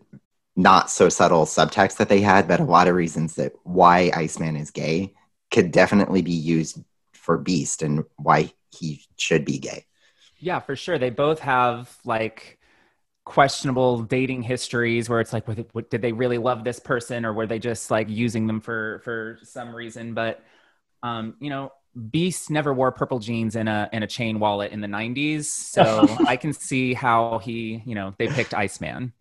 not so subtle subtext that they had, but a lot of reasons that why Iceman is gay could definitely be used for Beast and why he should be gay. yeah, for sure. They both have like questionable dating histories where it's like, what, did they really love this person, or were they just like using them for for some reason? But um, you know, Beast never wore purple jeans in a in a chain wallet in the '90s, so I can see how he, you know, they picked Iceman.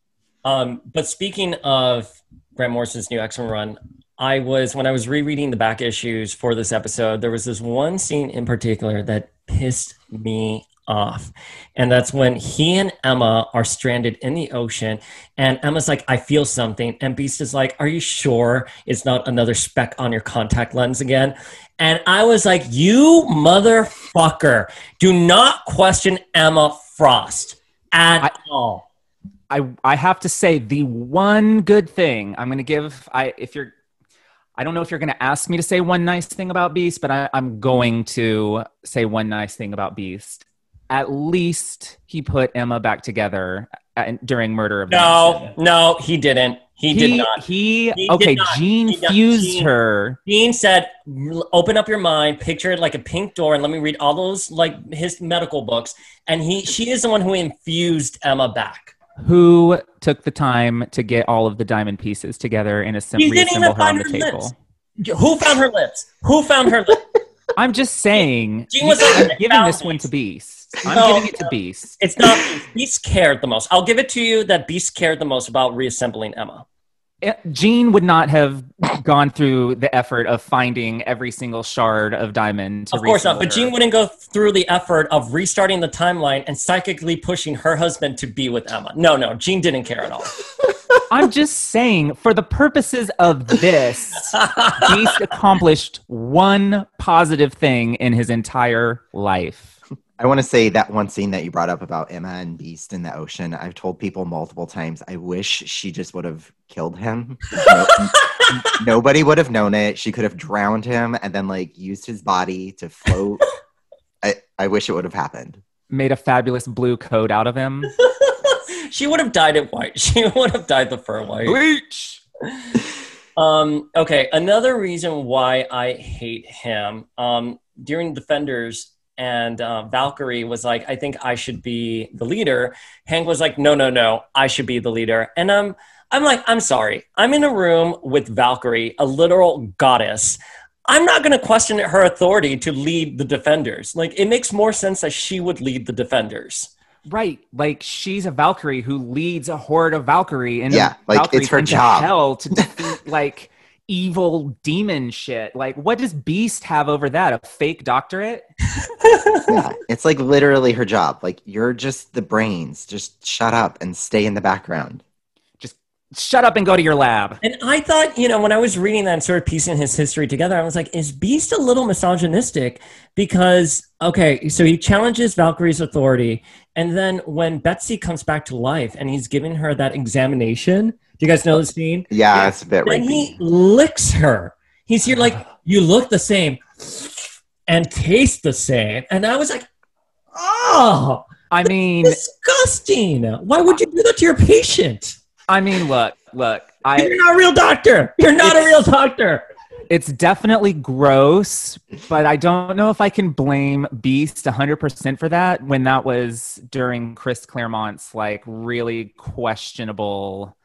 Um, but speaking of Grant Morrison's new X Men run, I was when I was rereading the back issues for this episode, there was this one scene in particular that pissed me off. And that's when he and Emma are stranded in the ocean and Emma's like, I feel something. And Beast is like, Are you sure it's not another speck on your contact lens again? And I was like, You motherfucker, do not question Emma Frost at I- all. I I have to say the one good thing I'm going to give I if you're I don't know if you're going to ask me to say one nice thing about Beast, but I, I'm going to say one nice thing about Beast. At least he put Emma back together Uh, at, during Murder of No, no, he didn't. He, did not. He, He okay. not. Jean He fused Jean- her. Dean said, "Open up your mind, picture it like a pink door, and let me read all those like his medical books." And he, she is the one who infused Emma back. Who took the time to get all of the diamond pieces together and You assembly didn't assemble her on the her table. lips. Who found her lips? Who found her lips? I'm just saying. Jean was like, giving this one to Beast. I'm No, giving it to Beast. It's not Beast. Beast cared the most. I'll give it to you that Beast cared the most about reassembling Emma. Eh, Jean would not have gone through the effort of finding every single shard of diamond. To Of course not. But. Jean wouldn't go through the effort of restarting the timeline and psychically pushing her husband to be with Emma. No, no, Jean didn't care at all. I'm just saying, for the purposes of this, Beast accomplished one positive thing in his entire life. I want to say that one scene that you brought up about Emma and Beast in the ocean. I've told people multiple times. I wish she just would have killed him. No- nobody would have known it. She could have drowned him and then like used his body to float. I, I wish it would have happened. Made a fabulous blue coat out of him. she would have dyed it white. She would have dyed the fur white. Bleach. Um, okay, another reason why I hate him um, during Defenders and uh, Valkyrie was like, I think I should be the leader. Hank was like, No, no, no, I should be the leader. And um, I'm like, I'm sorry. I'm in a room with Valkyrie, a literal goddess. I'm not going to question her authority to lead the Defenders. Like, it makes more sense that she would lead the Defenders. Right, like she's a Valkyrie who leads a horde of Valkyrie, and Yeah, like, it's her job. Hell to defeat like evil demon shit. Like, what does Beast have over that? A fake doctorate? Yeah, it's like literally her job. Like you're just the brains. Just shut up and stay in the background. Shut up and go to your lab. And I thought, you know, when I was reading that and sort of piecing his history together, I was like, is Beast a little misogynistic? Because, okay, so he challenges Valkyrie's authority. And then when Betsy comes back to life and he's giving her that examination, do you guys know the scene? Yeah, it's a bit Then rapey. he licks her. He's here like, you look the same and taste the same. And I was like, oh, I mean, disgusting. Why would you do that to your patient? I mean, look, look. I You're not a real doctor. You're not a real doctor. it's definitely gross, but I don't know if I can blame Beast 100% for that when that was during Chris Claremont's like really questionable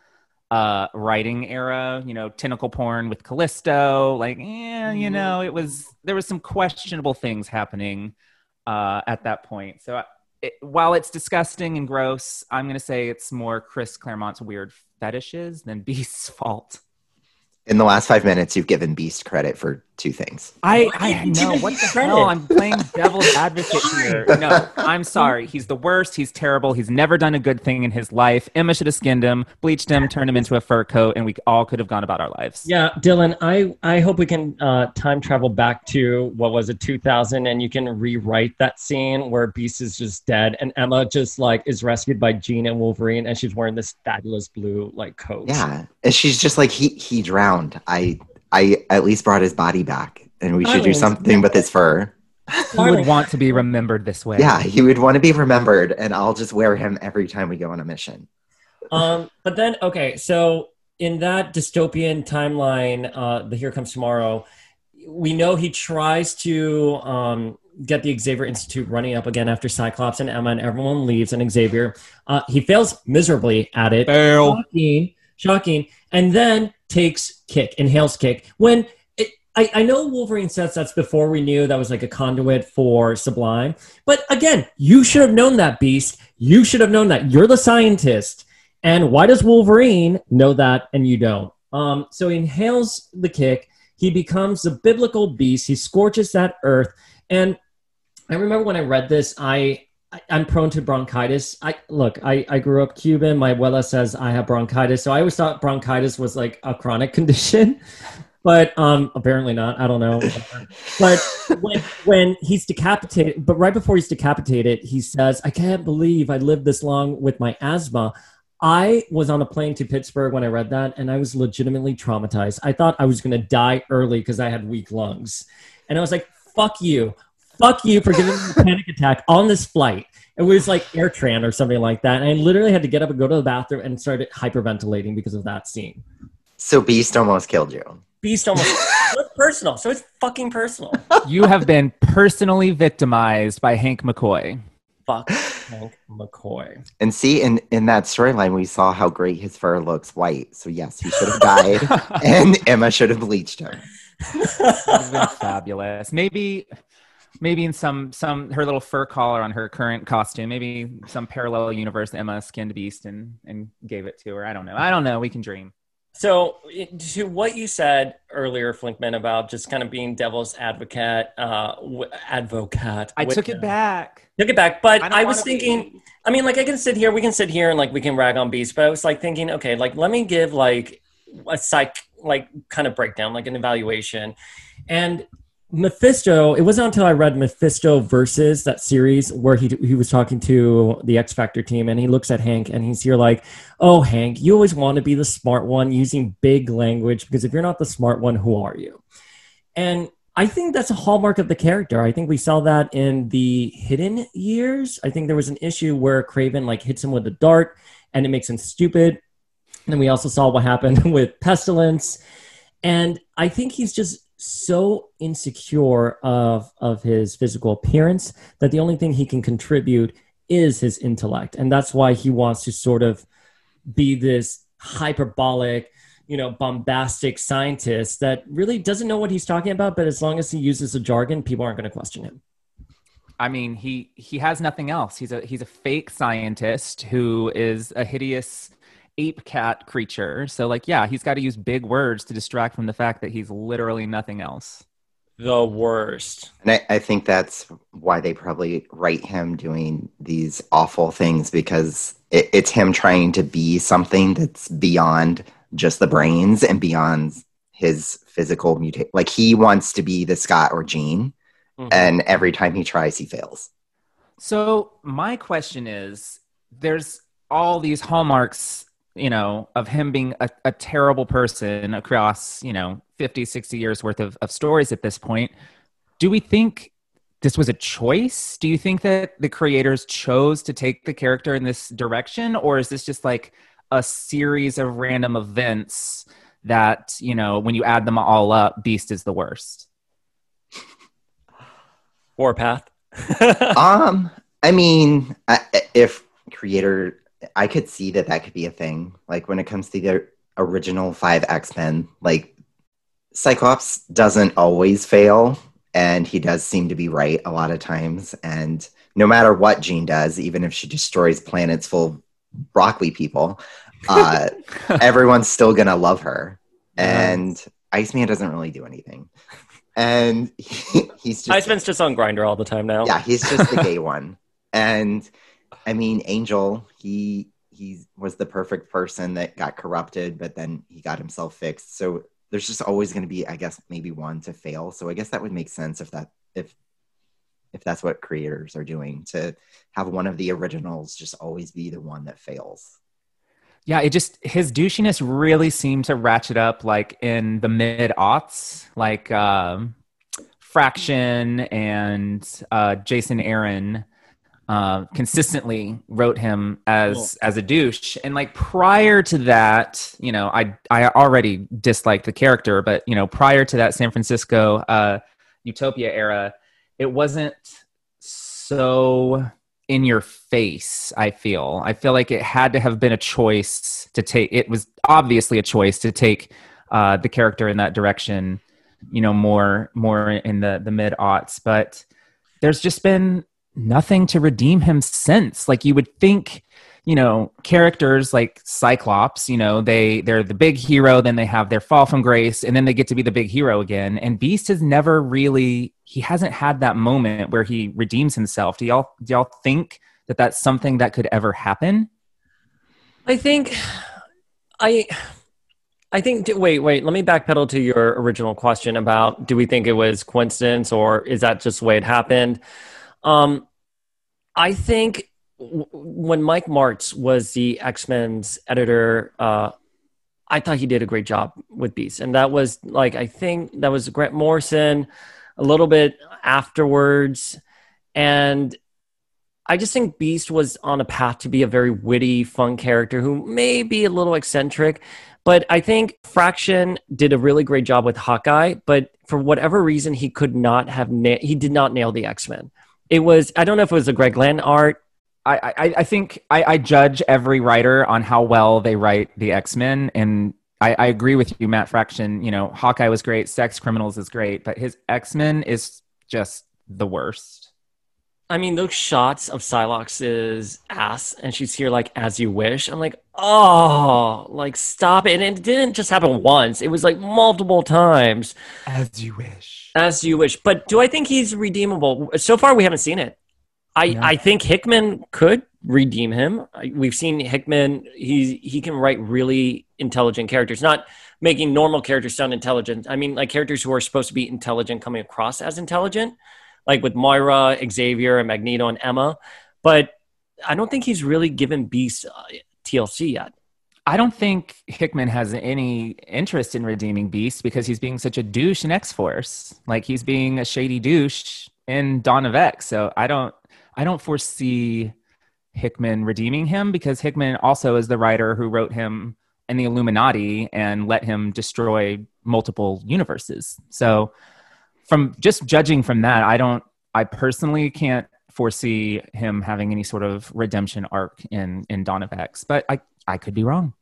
uh writing era, you know, tentacle porn with Callisto, like yeah, you know, it was there was some questionable things happening uh at that point. So it, while it's disgusting and gross, I'm going to say it's more Chris Claremont's weird fetishes than Beast's fault. In the last five minutes, you've given Beast credit for two things. I, I know give what the credit? hell. I'm playing devil's advocate here. No, I'm sorry. He's the worst. He's terrible. He's never done a good thing in his life. Emma should have skinned him, bleached him, turned him into a fur coat, and we all could have gone about our lives. Yeah, Dylan, I, I hope we can uh, time travel back to what was it, 2000, and you can rewrite that scene where Beast is just dead and Emma just like is rescued by Jean and Wolverine, and she's wearing this fabulous blue like coat. Yeah, and she's just like he he drowned. I I at least brought his body back, and we should do something with his fur. He would want to be remembered this way. Yeah, he would want to be remembered, and I'll just wear him every time we go on a mission. Um, but then okay, so in that dystopian timeline, uh, the Here Comes Tomorrow, we know he tries to um, get the Xavier Institute running up again after Cyclops and Emma and everyone leaves, and Xavier uh, he fails miserably at it. Fail. Shocking, shocking, and then takes kick, inhales kick when. it- I, I know Wolverine says that's before we knew that was like a conduit for Sublime. But again, you should have known that, Beast. You should have known that. You're the scientist. And why does Wolverine know that and you don't? Um, so he inhales the kick. He becomes the biblical beast. He scorches that earth. And I remember when I read this, I, I I'm prone to bronchitis. I look, I, I grew up Cuban. My abuela says I have bronchitis, so I always thought bronchitis was like a chronic condition, but um, apparently not. I don't know. But when, when he's decapitated, but right before he's decapitated, he says, I can't believe I lived this long with my asthma. I was on a plane to Pittsburgh when I read that, and I was legitimately traumatized. I thought I was going to die early because I had weak lungs. And I was like, fuck you. Fuck you for giving me a panic attack on this flight. It was like AirTran or something like that. And I literally had to get up and go to the bathroom and started hyperventilating because of that scene. So Beast almost killed you. Beast almost. so it's personal. So it's fucking personal. You have been personally victimized by Hank McCoy. Fuck. Hank McCoy. And see, in, in that storyline, we saw how great his fur looks white. So, yes, he should have died, and Emma should have bleached him. It's been fabulous. Maybe, maybe in some some her little fur collar on her current costume. Maybe some parallel universe Emma skinned Beast and and gave it to her. I don't know. I don't know. We can dream. So, to what you said earlier, Flinkman, about just kind of being devil's advocate, uh, advocate. I took it back. Took it back, but I I, was wanna be- thinking. I mean, like I can sit here, we can sit here and like we can rag on Beast, but I was like thinking, okay, like let me give like a psych, like kind of breakdown, like an evaluation, and Mephisto. It wasn't until I read Mephisto versus that series where he he was talking to the X Factor team, and he looks at Hank, and he's here like, "Oh, Hank, you always want to be the smart one, using big language, because if you're not the smart one, who are you?" And I think that's a hallmark of the character. I think we saw that in the hidden years. I think there was an issue where Craven like hits him with a dart and it makes him stupid. And then we also saw what happened with Pestilence. And I think he's just so insecure of of his physical appearance that the only thing he can contribute is his intellect. And that's why he wants to sort of be this hyperbolic you know, bombastic scientist that really doesn't know what he's talking about, but as long as he uses a jargon, people aren't going to question him. I mean, he he has nothing else. He's a he's a fake scientist who is a hideous ape cat creature. So like, yeah, he's got to use big words to distract from the fact that he's literally nothing else. The worst. And I, I think that's why they probably write him doing these awful things because it, it's him trying to be something that's beyond just the brains and beyond his physical mutate. Like he wants to be the Scott or Jean, Mhm. and every time he tries, he fails. So my question is, there's all these hallmarks, you know, of him being a, a terrible person across, you know, 50, 60 years worth of, of stories at this point. Do we think this was a choice? Do you think that the creators chose to take the character in this direction? Or is this just like a series of random events that, you know, when you add them all up, Beast is the worst? Warpath. um, I mean, I, if creator, I could see that that could be a thing. Like when it comes to the original five X Men, like Cyclops doesn't always fail, and he does seem to be right a lot of times. And no matter what Jean does, even if she destroys planets full of broccoli people, uh, everyone's still gonna love her. And Iceman doesn't really do anything. And he, he's just Iceman's just on Grindr all the time now. yeah, he's just the gay one. And I mean, Angel, he he was the perfect person that got corrupted, but then he got himself fixed. So there's just always going to be, I guess, maybe one to fail. So I guess that would make sense if that if if that's what creators are doing to have one of the originals just always be the one that fails. Yeah, it just his douchiness really seemed to ratchet up like in the mid aughts, like um, Fraction and uh, Jason Aaron uh, consistently wrote him as as a douche. And like prior to that, you know, I I already disliked the character, but you know, prior to that San Francisco uh, Utopia era, it wasn't so in your face i feel. I feel like it had to have been a choice to take it was obviously a choice to take uh, the character in that direction you know more more in the the mid aughts but there's just been nothing to redeem him since. Like you would think you know characters like cyclops you know they they're the big hero then they have their fall from grace and then they get to be the big hero again. And beast has never really he hasn't had that moment where he redeems himself. Do y'all do y'all think that that's something that could ever happen? I think I I think wait, wait, let me backpedal to your original question about do we think it was coincidence or is that just the way it happened? Um I think w- when Mike Marts was the X-Men's editor, uh I thought he did a great job with Beast. And that was like I think that was Grant Morrison a little bit afterwards and I just think Beast was on a path to be a very witty, fun character who may be a little eccentric. But I think Fraction did a really great job with Hawkeye. But for whatever reason, he could not have na- he did not nail the X Men. It was I don't know if it was a Greg Land art. I, I, I think I, I judge every writer on how well they write the X Men, and I, I agree with you, Matt Fraction. You know, Hawkeye was great, Sex Criminals is great, but his X Men is just the worst. I mean, those shots of Psylocke's ass, and she's here like as you wish. I'm like, oh, like stop it! And it didn't just happen once; it was like multiple times. As you wish. As you wish. But do I think he's redeemable? So far, we haven't seen it. I, Yeah. I think Hickman could redeem him. We've seen Hickman. He he can write really intelligent characters, not making normal characters sound intelligent. I mean, like characters who are supposed to be intelligent coming across as intelligent, like with Moira, Xavier, and Magneto and Emma. But I don't think he's really given Beast uh, TLC yet. I don't think Hickman has any interest in redeeming Beast because he's being such a douche in X Force. Like he's being a shady douche in Dawn of X. So I don't I don't foresee Hickman redeeming him because Hickman also is the writer who wrote him in the Illuminati and let him destroy multiple universes. So from just judging from that, I don't I personally can't foresee him having any sort of redemption arc in in Dawn of X, but I I could be wrong.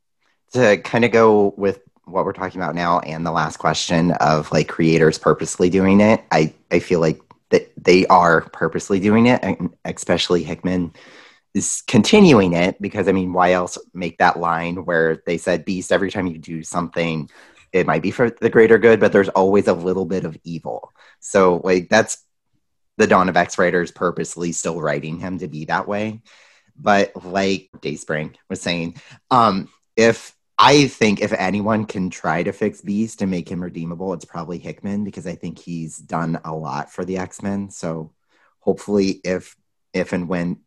To kind of go with what we're talking about now and the last question of like creators purposely doing it i i feel like that they are purposely doing it and especially hickman is continuing it because i mean why else make that line where they said beast every time you do something it might be for the greater good but there's always a little bit of evil. So like that's the dawn of x writers purposely still writing him to be that way. But like dayspring was saying um if I think if anyone can try to fix Beast and make him redeemable, it's probably Hickman because I think he's done a lot for the X Men. So hopefully, if if and when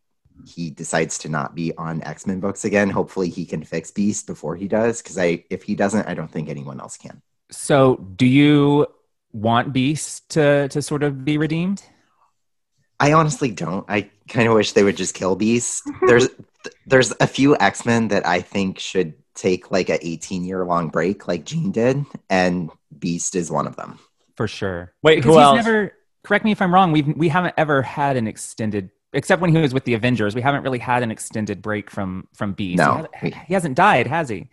he decides to not be on X Men books again, hopefully he can fix Beast before he does. Because I if he doesn't, I don't think anyone else can. So, do you want Beast to to sort of be redeemed? I honestly don't. I kind of wish they would just kill Beast. There's there's a few X Men that I think should take like a 18 year long break, like Jean did, and Beast is one of them. For sure. Wait, Because who he's else? never correct me if I'm wrong, we've we haven't ever had an extended except when he was with the Avengers, we haven't really had an extended break from from Beast. No. He, hasn't, he hasn't died, has he?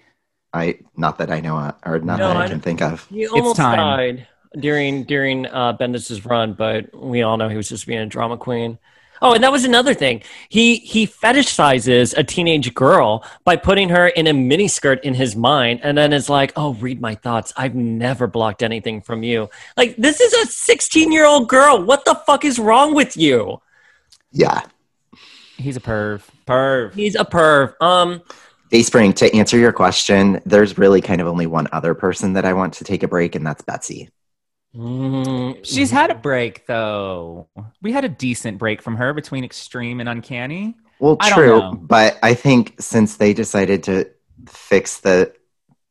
I not that I know of, or not No, that I, I- can think of. He almost time. died during during uh, Bendis's run, but we all know he was just being a drama queen. Oh, and that was another thing. He he fetishizes a teenage girl by putting her in a miniskirt in his mind, and then is like, "Oh, read my thoughts. I've never blocked anything from you." Like this is a sixteen year old girl. What the fuck is wrong with you? Yeah. He's a perv. Perv. He's a perv. Um, Dayspring, to answer your question, there's really kind of only one other person that I want to take a break, and that's Betsy. Mm, She's had a break though. We had a decent break from her between Extreme and Uncanny. Well, true, know. but I think since they decided to fix the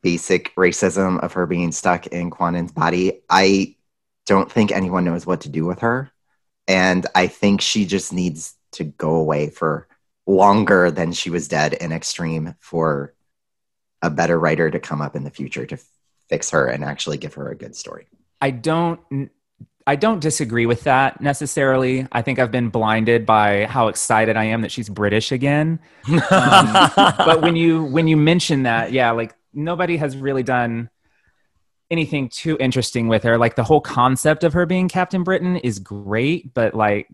basic racism of her being stuck in Kwannon's body, I don't think anyone knows what to do with her. And I think she just needs to go away for longer than she was dead in Extreme for a better writer to come up in the future to fix her and actually give her a good story. I don't I don't disagree with that necessarily. I think I've been blinded by how excited I am that she's British again. Um, but when you when you mention that, yeah, like nobody has really done anything too interesting with her. Like the whole concept of her being Captain Britain is great, but like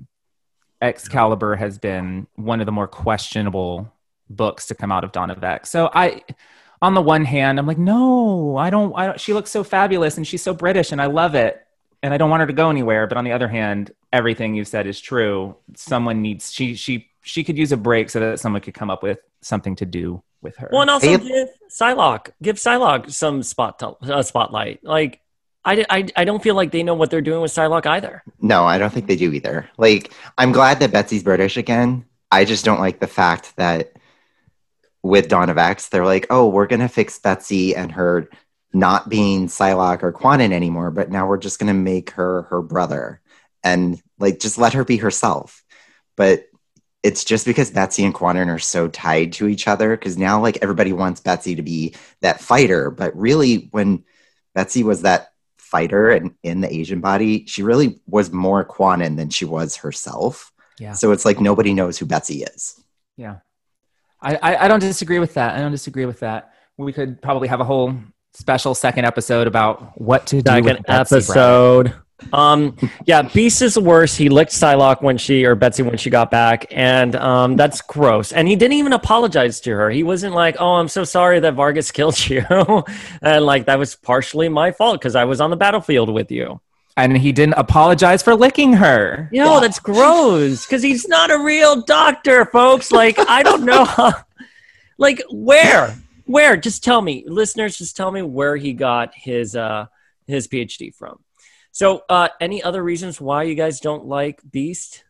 Excalibur has been one of the more questionable books to come out of Dawn of X. So I on the one hand, I'm like, no, I don't, I don't she looks so fabulous and she's so British and I love it. And I don't want her to go anywhere. But on the other hand, everything you've said is true. Someone needs she she she could use a break so that someone could come up with something to do with her. Well, and also Hey- give Psylocke, give Psylocke some spot uh, spotlight. Like, I, I, I don't feel like they know what they're doing with Psylocke either. No, I don't think they do either. Like, I'm glad that Betsy's British again. I just don't like the fact that with Dawn of X, they're like, oh, we're going to fix Betsy and her not being Psylocke or Kwannon anymore, but now we're just going to make her her brother and like just let her be herself. But it's just because Betsy and Kwannon are so tied to each other because now like everybody wants Betsy to be that fighter, but really when Betsy was that fighter and in the Asian body, she really was more Kwannon than she was herself. Yeah. So it's like nobody knows who Betsy is. Yeah. I, I, I don't disagree with that. I don't disagree with that. We could probably have a whole special second episode about what to do Second episode. Um, yeah, Beast is the worst. He licked Psylocke when she or Betsy when she got back, and um, that's gross. And he didn't even apologize to her. He wasn't like, "Oh, I'm so sorry that Vargas killed you," and like that was partially my fault because I was on the battlefield with you. And he didn't apologize for licking her. You know, that's gross because he's not a real doctor, folks. Like, I don't know. How, like, where? Where? Just tell me, listeners, just tell me where he got his uh his PhD from. So, uh any other reasons why you guys don't like Beast?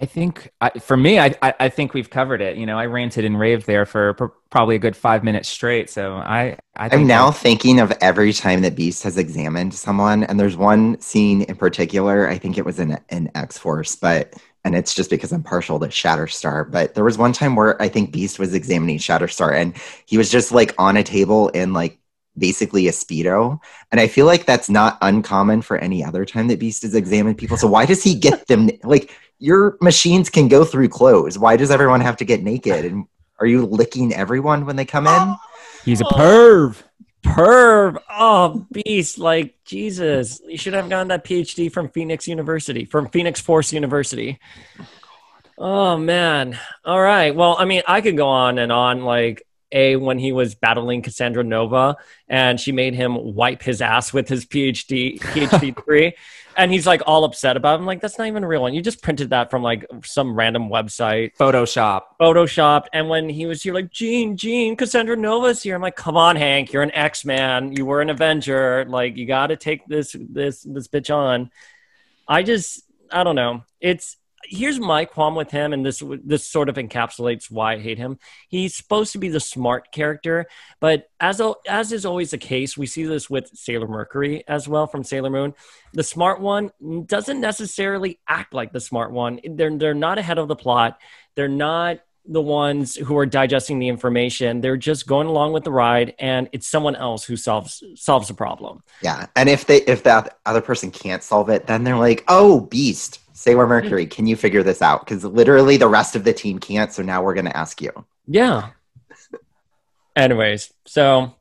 I think I, for me, I, I I think we've covered it. You know, I ranted and raved there for pr- probably a good five minutes straight. So I, I think I'm now that- thinking of every time that Beast has examined someone, and there's one scene in particular. I think it was in in X Force, but and it's just because I'm partial to Shatterstar. But there was one time where I think Beast was examining Shatterstar, and he was just like on a table in like basically a speedo, and I feel like that's not uncommon for any other time that Beast has examined people. So why does he get them like? Your machines can go through clothes. Why does everyone have to get naked? And are you licking everyone when they come in? Oh. he's a perv. Perv. Oh, Beast. Like, Jesus. You should have gotten that PhD from Phoenix University, from Phoenix Force University. Oh, man. All right. Well, I mean, I could go on and on. Like, A, when he was battling Cassandra Nova and she made him wipe his ass with his PhD, PhD degree. And he's like all upset about it. I'm like, that's not even a real one. You just printed that from like some random website Photoshop. photoshopped and when he was here like jean jean cassandra nova's here i'm like come on hank you're an x-man you were an avenger like you got to take this this this bitch on i just i don't know it's here's my qualm with him and this this sort of encapsulates why i hate him. He's supposed to be the smart character but as as is always the case we see this with sailor mercury as well from sailor moon. The smart one doesn't necessarily act like the smart one. They're they're not ahead of the plot. They're not the ones who are digesting the information. They're just going along with the ride and it's someone else who solves solves the problem. Yeah, and if they if that other person can't solve it, then they're like, "Oh, Beast, Sailor hmm. Mercury, can you figure this out?" Because literally the rest of the team can't. So now we're going to ask you. yeah. Anyways so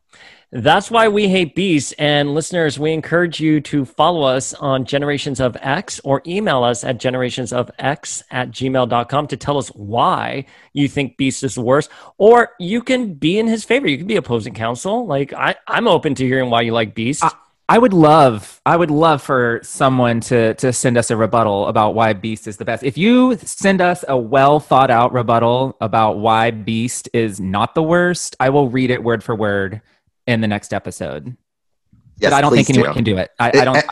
that's why we hate beasts and listeners we encourage you to follow us on generations of x or email us at generations of x at gmail.com to tell us why you think beast is the worst or you can be in his favor. You can be opposing counsel. Like I, i'm open to hearing why you like beast I- I would love, I would love for someone to to send us a rebuttal about why Beast is the best. If you send us a well thought out rebuttal about why Beast is not the worst, I will read it word for word in the next episode. Yes, but I don't think anyone do. can do it. I, I don't.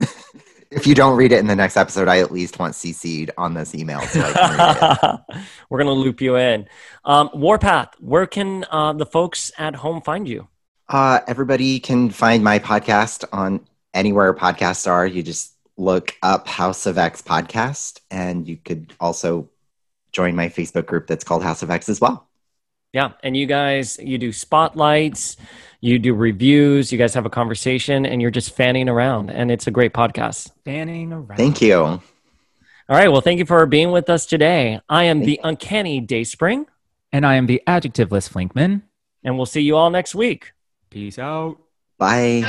if you don't read it in the next episode, I at least want CC'd on this email so I can read it. We're gonna loop you in. Um, Warpath, where can uh, the folks at home find you? Uh, everybody can find my podcast on anywhere podcasts are. You just look up House of X podcast, and you could also join my Facebook group that's called House of X as well. Yeah, and you guys, you do spotlights, you do reviews, you guys have a conversation, and you're just fanning around, and it's a great podcast. Fanning around. Thank you. All right, well, thank you for being with us today. I am the Uncanny Dayspring, And I am the adjectiveless Flinkman. and we'll see you all next week. Peace out. Bye.